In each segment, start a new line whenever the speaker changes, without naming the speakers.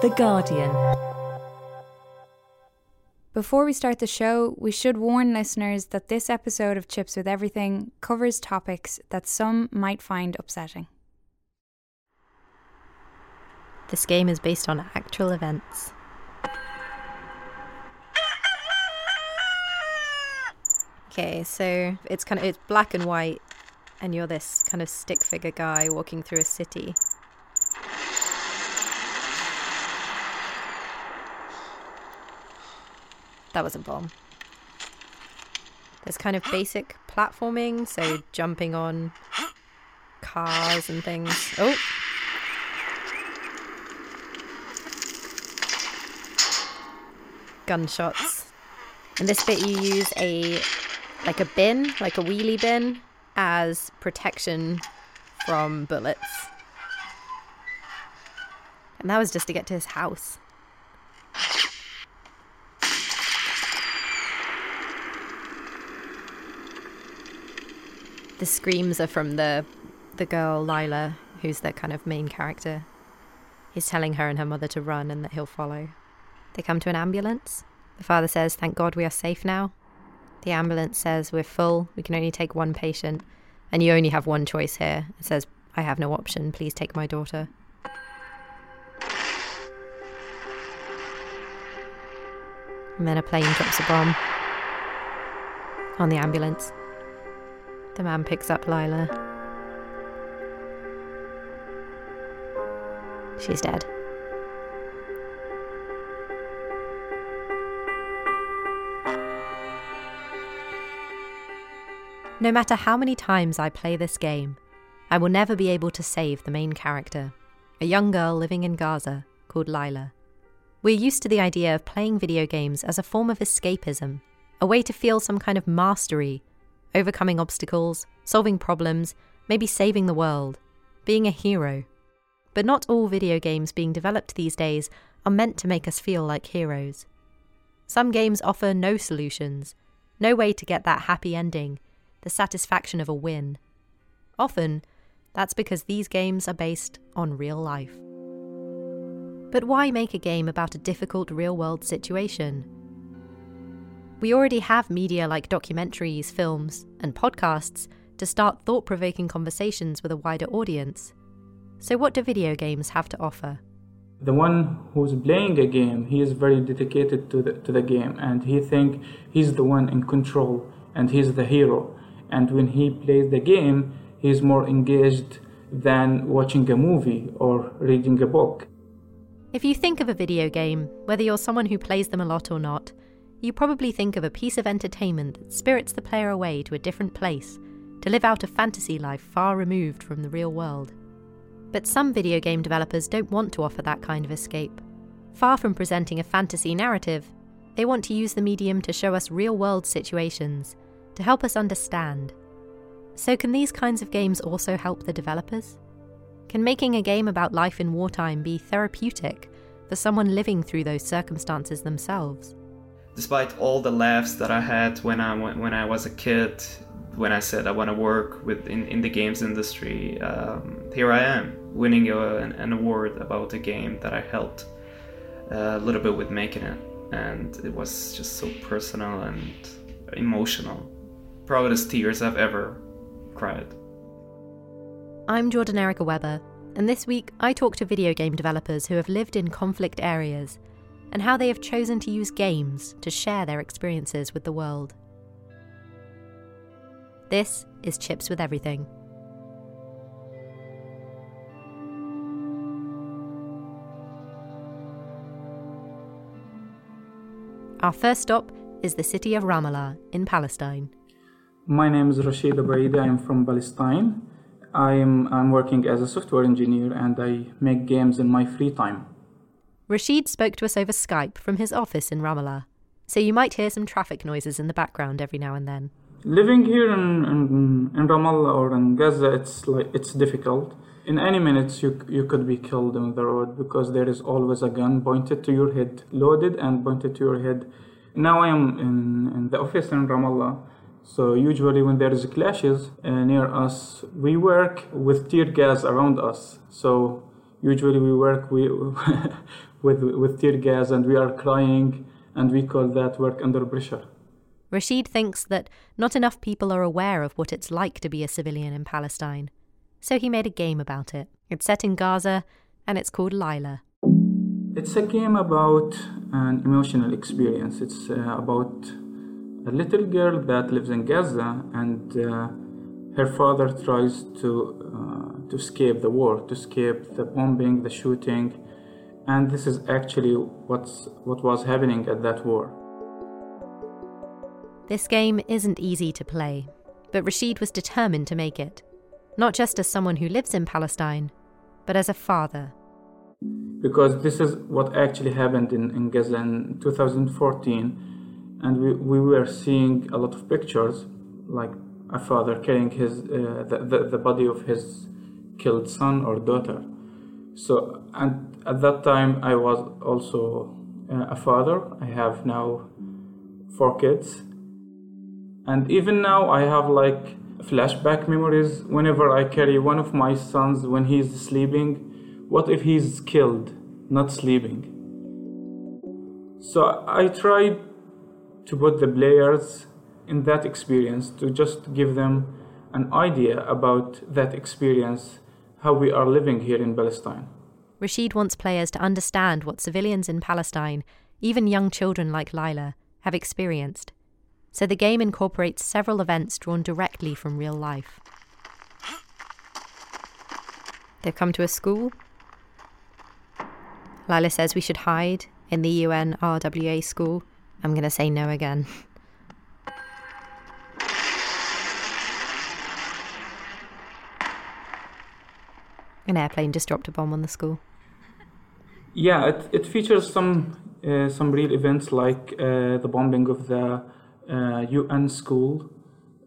The Guardian.
Before we start the show, we should warn listeners that this episode of Chips with Everything covers topics that some might find upsetting.
This game is based on actual events. Okay, so it's kind of it's black and white and you're this kind of stick figure guy walking through a city. That was a bomb. There's kind of basic platforming, so jumping on cars and things. Oh. Gunshots. In this bit you use a like a bin, like a wheelie bin as protection from bullets. And that was just to get to his house. The screams are from the the girl Lila, who's the kind of main character. He's telling her and her mother to run and that he'll follow. They come to an ambulance. The father says, "Thank God we are safe now." The ambulance says, "We're full. We can only take one patient, and you only have one choice here." It says, "I have no option. Please take my daughter." And then a plane drops a bomb on the ambulance. The man picks up Lila. She's dead. No matter how many times I play this game, I will never be able to save the main character, a young girl living in Gaza called Lila. We're used to the idea of playing video games as a form of escapism, a way to feel some kind of mastery, overcoming obstacles, solving problems, maybe saving the world, being a hero. But not all video games being developed these days are meant to make us feel like heroes. Some games offer no solutions, no way to get that happy ending, the satisfaction of a win. Often, that's because these games are based on real life. But why make a game about a difficult real world situation? We already have media like documentaries, films, and podcasts to start thought provoking conversations with a wider audience. So, what do video games have to offer?
The one who's playing a game, he is very dedicated to the, to the game and he think he's the one in control and he's the hero. And when he plays the game, he's more engaged than watching a movie or reading a book.
If you think of a video game, whether you're someone who plays them a lot or not, you probably think of a piece of entertainment that spirits the player away to a different place to live out a fantasy life far removed from the real world. But some video game developers don't want to offer that kind of escape. Far from presenting a fantasy narrative, they want to use the medium to show us real world situations, to help us understand. So, can these kinds of games also help the developers? Can making a game about life in wartime be therapeutic for someone living through those circumstances themselves?
Despite all the laughs that I had when I when I was a kid, when I said I want to work with in, in the games industry, um, here I am winning a, an, an, award about a game that I helped uh, a little bit with making it, and it was just so personal and emotional. Proudest tears I've ever cried.
I'm Jordan Erica Webber, And this week, I talk to video game developers who have lived in conflict areas and how they have chosen to use games to share their experiences with the world. This is Chips with Everything. Our first stop is the city of Ramallah in Palestine.
My name is Rashid Abueideh. I'm from Palestine. I'm, I'm working as a software engineer and I make games in my free time.
Rashid spoke to us over Skype from his office in Ramallah, so you might hear some traffic noises in the background every now and then.
Living here in, in, in Ramallah or in Gaza, it's like it's difficult. In any minutes, you you could be killed on the road because there is always a gun pointed to your head, loaded and pointed to your head. Now I am in, in the office in Ramallah. So usually when there is clashes uh, near us, we work with tear gas around us. So usually we work we, with with tear gas and we are crying and we call that work under pressure.
Rashid thinks that not enough people are aware of what it's like to be a civilian in Palestine. So he made a game about it. It's set in Gaza and it's called Lila.
It's a game about an emotional experience. It's uh, about a little girl that lives in Gaza and uh, her father tries to to escape the war, to escape the bombing, the shooting, and this is actually what's what was happening at that war.
This game isn't easy to play, but Rashid was determined to make it, not just as someone who lives in Palestine, but as a father.
Because this is what actually happened in, in Gaza in 2014, and we, we were seeing a lot of pictures, like a father carrying his uh, the, the, the body of his killed son or daughter. So, and at that time, I was also uh, a father. I have now four kids, and even now I have like flashback memories whenever I carry one of my sons when he's sleeping. What if he's killed, not sleeping? So I try to put the players in that experience to just give them an idea about that experience, how we are living here in Palestine.
Rashid wants players to understand what civilians in Palestine, even young children like Lila, have experienced so the game incorporates several events drawn directly from real life. They've come to a school. Lila says we should hide in the UNRWA school. I'm going to say no again. An airplane just dropped a bomb on the school.
Yeah, it, it features some uh, some real events like uh, the bombing of the uh, UN school,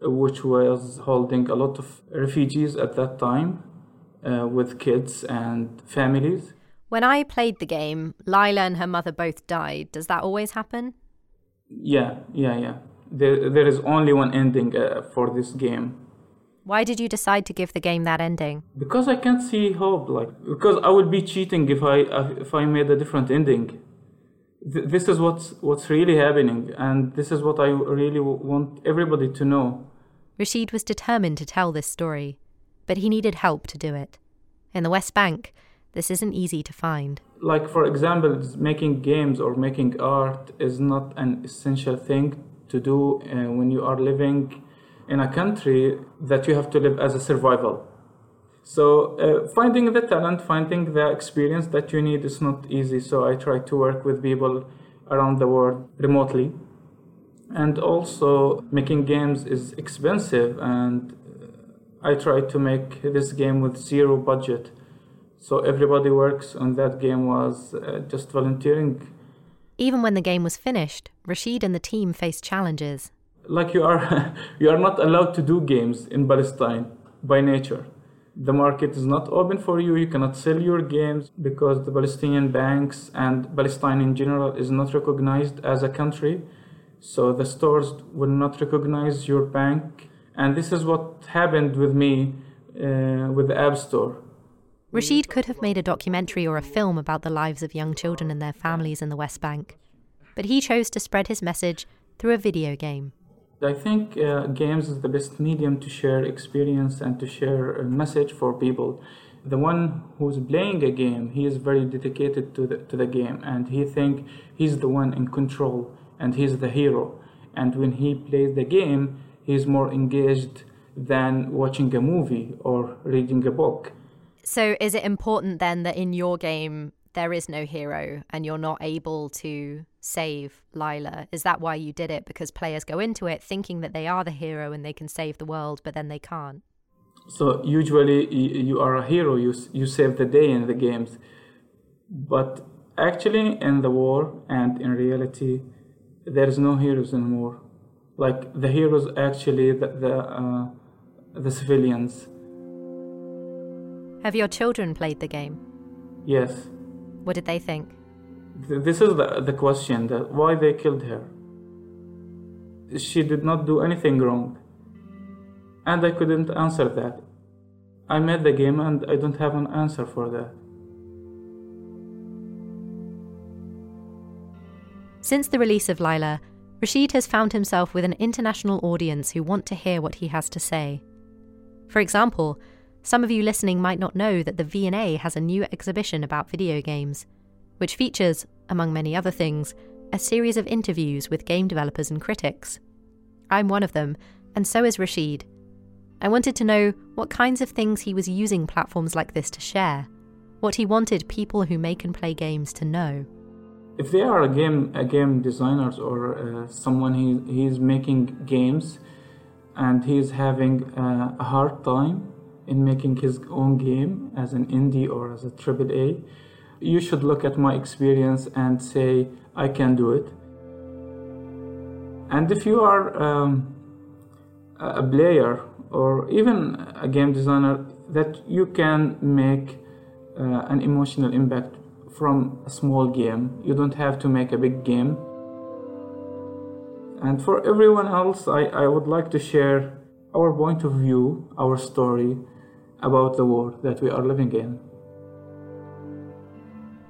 which was holding a lot of refugees at that time uh, with kids and families.
When I played the game, Lila and her mother both died. Does that always happen?
Yeah, yeah, yeah. There, there is only one ending uh, for this game.
Why did you decide to give the game that ending?
Because I can't see hope. Like, because I would be cheating if I if I made a different ending th- this is what's what's really happening, and this is what I really w- want everybody to know.
Rashid was determined to tell this story, but he needed help to do it. In the West Bank, this isn't easy to find.
Like for example, making games or making art is not an essential thing to do uh, when you are living in a country that you have to live as a survival so uh, finding the talent, finding the experience that you need is not easy. So I try to work with people around the world remotely. And also making games is expensive and I try to make this game with zero budget. So everybody works on that game was uh, just volunteering.
Even when the game was finished, Rashid and the team faced challenges.
Like you are you are not allowed to do games in Palestine by nature. The market is not open for you. You cannot sell your games because the palestinian banks and palestine in general is not recognized as a country. So the stores will not recognize your bank. And this is what happened with me uh, with the app store.
Rashid could have made a documentary or a film about the lives of young children and their families in the west bank but he chose to spread his message through a video game
I think uh, games is the best medium to share experience and to share a message for people. the one who's playing a game, he is very dedicated to the, to the game and he think he's the one in control and he's the hero. And when he plays the game, he's more engaged than watching a movie or reading a book.
So is it important then that in your game there is no hero and you're not able to save Lila? Is that why you did it? Because players go into it thinking that they are the hero and they can save the world, but then they can't.
So usually you are a hero, you, you save the day in the games. But actually, in the war and in reality, there is no heroes anymore. Like the heroes actually the the, uh, the civilians.
Have your children played the game?
Yes.
What did they think?
This is the, the question that why they killed her. She did not do anything wrong. And I couldn't answer that. I made the game and I don't have an answer for that.
Since the release of Lila, Rashid has found himself with an international audience who want to hear what he has to say. For example, some of you listening might not know that the V&A has a new exhibition about video games, which features, among many other things, a series of interviews with game developers and critics. I'm one of them, and so is Rashid. I wanted to know what kinds of things he was using platforms like this to share, what he wanted people who make and play games to know.
If they are a game a game designers or uh, someone he he's making games, and he's having uh, a hard time in making his own game as an indie or as a triple A, you should look at my experience and say, I can do it. And if you are um, a player or even a game designer, that you can make uh, an emotional impact from a small game. You don't have to make a big game. And for everyone else, I, I would like to share our point of view, our story, about the world that we are living in.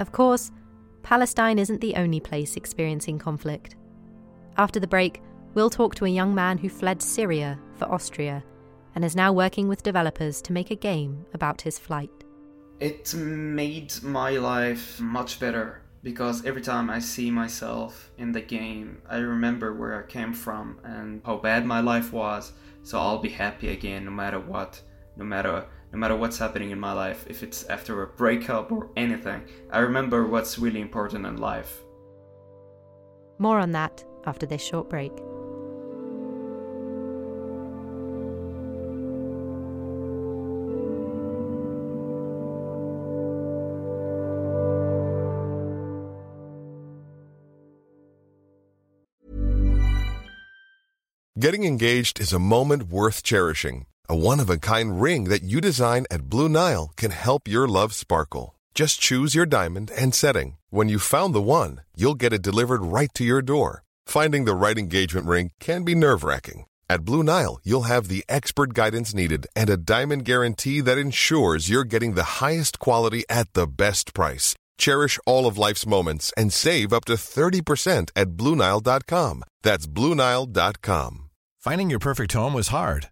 Of course, Palestine isn't the only place experiencing conflict. After the break, we'll talk to a young man who fled Syria for Austria and is now working with developers to make a game about his flight.
It made my life much better because every time I see myself in the game, I remember where I came from and how bad my life was. So I'll be happy again no matter what, no matter no matter what's happening in my life, if it's after a breakup or anything. I remember what's really important in life.
More on that after this short break.
Getting engaged is a moment worth cherishing. A one of a kind ring that you design at Blue Nile can help your love sparkle. Just choose your diamond and setting. When you found the one, you'll get it delivered right to your door. Finding the right engagement ring can be nerve wracking. At Blue Nile, you'll have the expert guidance needed and a diamond guarantee that ensures you're getting the highest quality at the best price. Cherish all of life's moments and save up to 30% at BlueNile.com. That's BlueNile.com.
Finding your perfect home was hard.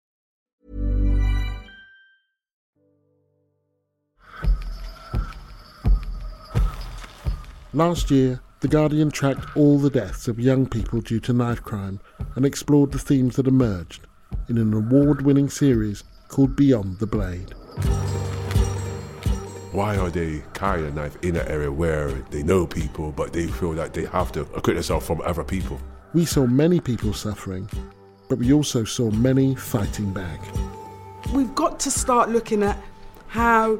Last year, The Guardian tracked all the deaths of young people due to knife crime and explored the themes that emerged in an award winning series called Beyond the Blade.
Why are they carrying a knife in an area where they know people, but they feel that they have to acquit themselves from other people?
We saw many people suffering, but we also saw many fighting back.
We've got to start looking at how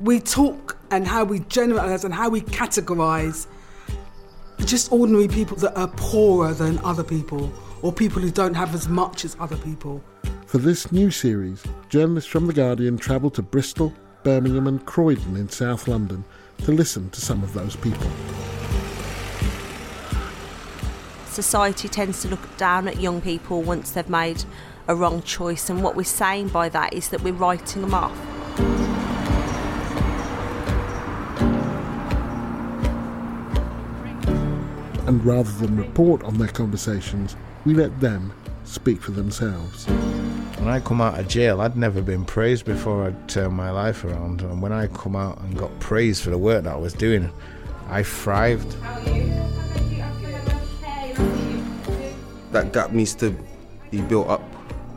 we talk and how we generalize and how we categorize just ordinary people that are poorer than other people or people who don't have as much as other people.
For this new series, journalists from The Guardian travelled to Bristol, Birmingham, and Croydon in South London to listen to some of those people.
society tends to look down at young people once they've made a wrong choice, and what we're saying by that is that we're writing them off.
And rather than report on their conversations, we let them speak for themselves.
When I come out of jail, I'd never been praised before I'd turned my life around. And when I come out and got praised for the work that I was doing, I thrived.
That gap needs to be built up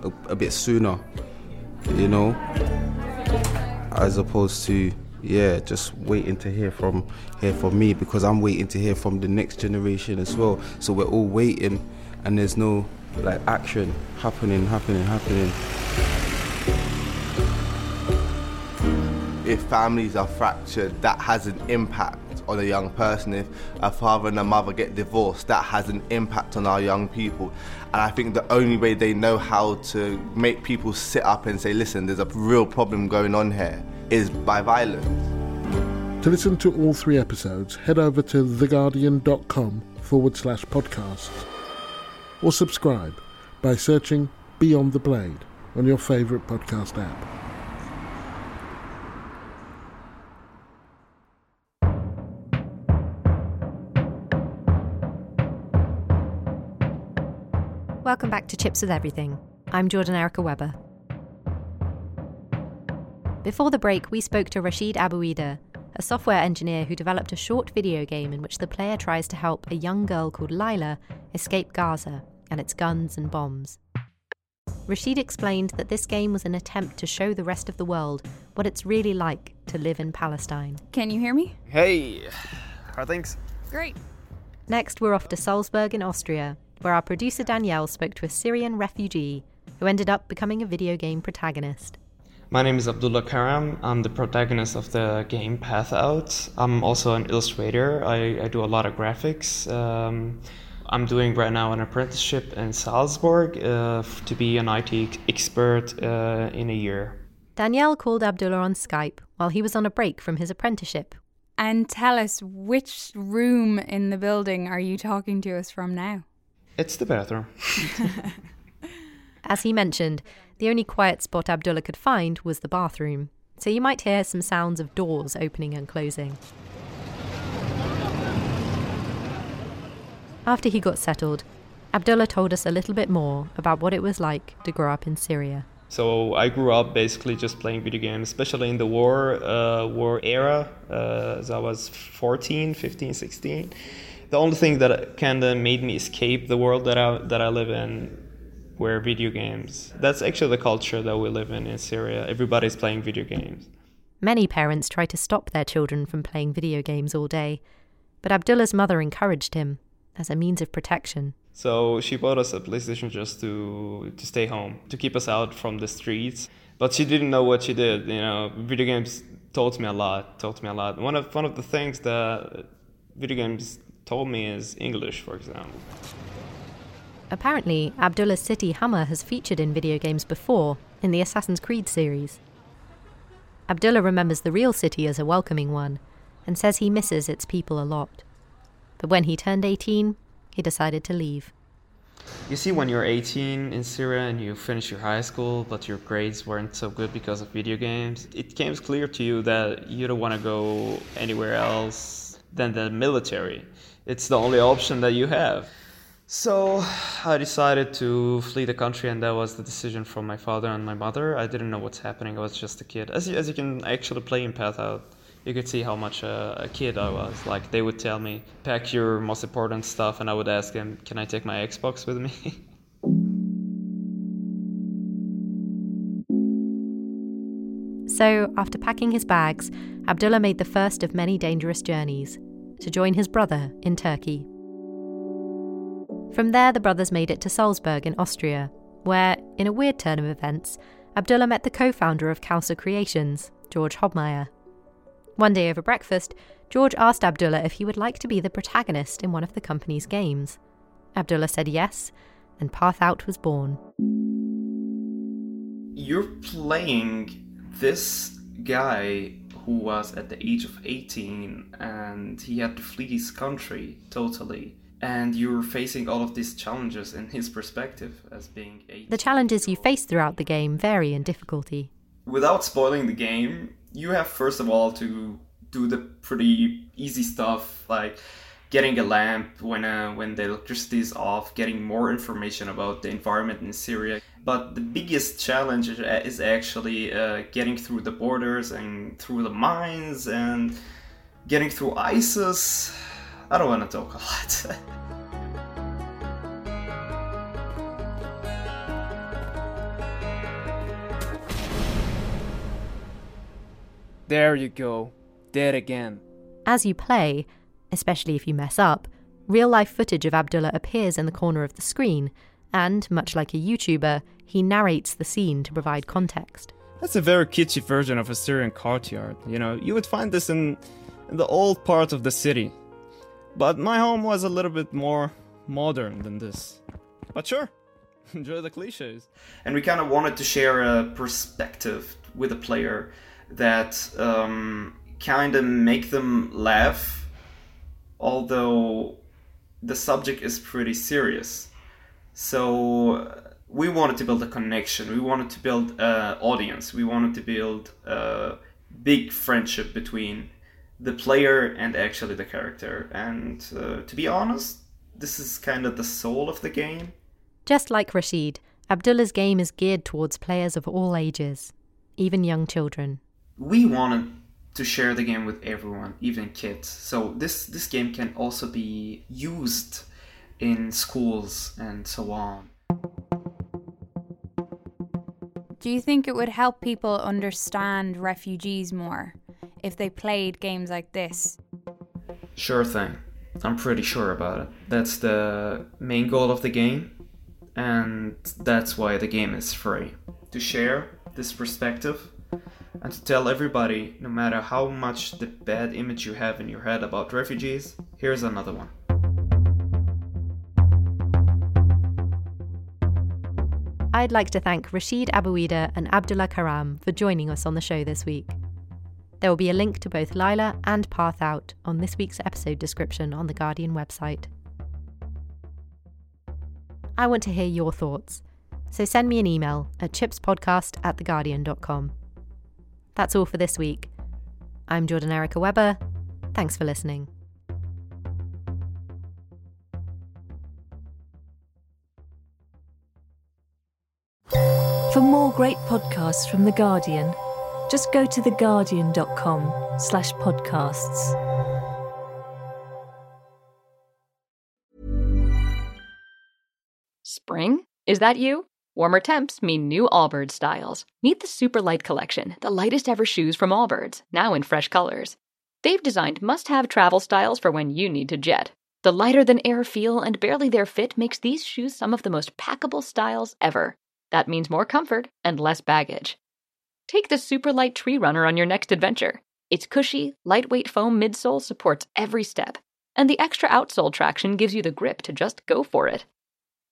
a, a bit sooner, you know, as opposed to yeah, just waiting to hear from hear from me because I'm waiting to hear from the next generation as well. So we're all waiting, and there's no like action happening, happening, happening.
If families are fractured, that has an impact on a young person. If a father and a mother get divorced, that has an impact on our young people. And I think the only way they know how to make people sit up and say, listen, there's a real problem going on here, is by violence.
To listen to all three episodes, head over to theguardian.com forward slash podcasts or subscribe by searching Beyond the Blade on your favourite podcast app.
Welcome back to Chips with Everything. I'm Jordan Erica Webber. Before the break, we spoke to Rashid Abueideh, a software engineer who developed a short video game in which the player tries to help a young girl called Lila escape Gaza and its guns and bombs. Rashid explained that this game was an attempt to show the rest of the world what it's really like to live in Palestine.
Can you hear me?
Hey, how are things?
Great.
Next, we're off to Salzburg in Austria, where our producer Danielle spoke to a Syrian refugee who ended up becoming a video game protagonist.
My name is Abdullah Karam. I'm the protagonist of the game Path Out. I'm also an illustrator. I, I do a lot of graphics. Um, I'm doing right now an apprenticeship in Salzburg uh, to be an IT expert uh, in a year.
Danielle called Abdullah on Skype while he was on a break from his apprenticeship.
And tell us which room in the building are you talking to us from now?
It's the bathroom.
As he mentioned, the only quiet spot Abdullah could find was the bathroom, so you might hear some sounds of doors opening and closing. After he got settled, Abdullah told us a little bit more about what it was like to grow up in Syria.
So I grew up basically just playing video games, especially in the war uh, war era. Uh, as I was 14, 15, 16. The only thing that kind of made me escape the world that I that I live in were video games. That's actually the culture that we live in in Syria. Everybody's playing video games.
Many parents try to stop their children from playing video games all day, but Abdullah's mother encouraged him as a means of protection.
So she bought us a PlayStation just to to stay home, to keep us out from the streets. But she didn't know what she did. You know, video games taught me a lot. Taught me a lot. One of one of the things that video games told me is English, for example.
Apparently, Abdullah's city Hama has featured in video games before in the Assassin's Creed series. Abdullah remembers the real city as a welcoming one and says he misses its people a lot. But when he turned 18, he decided to leave.
You see, when you're 18 in Syria and you finish your high school, but your grades weren't so good because of video games, it became clear to you that you don't want to go anywhere else than the military. It's the only option that you have. So I decided to flee the country, and that was the decision from my father and my mother. I didn't know what's happening. I was just a kid. As you, as you can actually play in Path Out, you could see how much uh, a kid I was. Like they would tell me, pack your most important stuff, and I would ask them, can I take my Xbox with me?
so, after packing his bags, Abdullah made the first of many dangerous journeys to join his brother in Turkey. From there, the brothers made it to Salzburg in Austria, where, in a weird turn of events, Abdullah met the co founder of Causa Creations, George Hobmeier. One day over breakfast, George asked Abdullah if he would like to be the protagonist in one of the company's games. Abdullah said yes, and Path Out was born.
You're playing this guy who was at the age of 18 and he had to flee his country totally and you're facing all of these challenges in his perspective as being a.
The challenges you face throughout the game vary in difficulty.
Without spoiling the game, you have first of all to do the pretty easy stuff like getting a lamp when uh, when the electricity is off, getting more information about the environment in Syria. But the biggest challenge is actually uh, getting through the borders and through the mines and getting through ISIS. I don't want to talk a lot.
there you go. Dead again.
As you play, especially if you mess up, real life footage of Abdullah appears in the corner of the screen, and, much like a YouTuber, he narrates the scene to provide context.
That's a very kitschy version of a Syrian courtyard. You know, you would find this in, in the old part of the city. But my home was a little bit more modern than this. But sure, enjoy the cliches.
And we kind of wanted to share a perspective with a player that um, kind of make them laugh, although the subject is pretty serious. So we wanted to build a connection. We wanted to build an audience. We wanted to build a big friendship between the player and actually the character. And uh, to be honest, this is kind of the soul of the game.
Just like Rashid, Abdullah's game is geared towards players of all ages, even young children.
We wanted to share the game with everyone, even kids. So this this game can also be used in schools and so on.
Do you think it would help people understand refugees more if they played games like this?
Sure thing. I'm pretty sure about it. That's the main goal of the game, and that's why the game is free. To share this perspective and to tell everybody, no matter how much the bad image you have in your head about refugees, here's another one.
I'd like to thank Rashid Abueideh and Abdullah Karam for joining us on the show this week. There will be a link to both Lila and Path Out on this week's episode description on the Guardian website. I want to hear your thoughts, so send me an email at chipspodcast at theguardian.com. That's all for this week. I'm Jordan Erica Webber. Thanks for listening.
For more great podcasts from The Guardian, just go to theguardian.com slash podcasts.
Spring? Is that you? Warmer temps mean new Allbirds styles. Meet the Super Light Collection, the lightest ever shoes from Allbirds, now in fresh colors. They've designed must have travel styles for when you need to jet. The lighter than air feel and barely there fit makes these shoes some of the most packable styles ever. That means more comfort and less baggage. Take the super light tree runner on your next adventure. Its cushy, lightweight foam midsole supports every step, and the extra outsole traction gives you the grip to just go for it.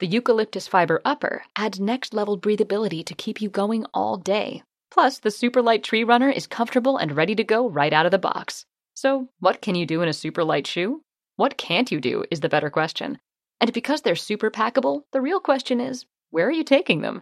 The eucalyptus fiber upper adds next level breathability to keep you going all day. Plus, the super light tree runner is comfortable and ready to go right out of the box. So, what can you do in a super light shoe? What can't you do is the better question. And because they're super packable, the real question is where are you taking them?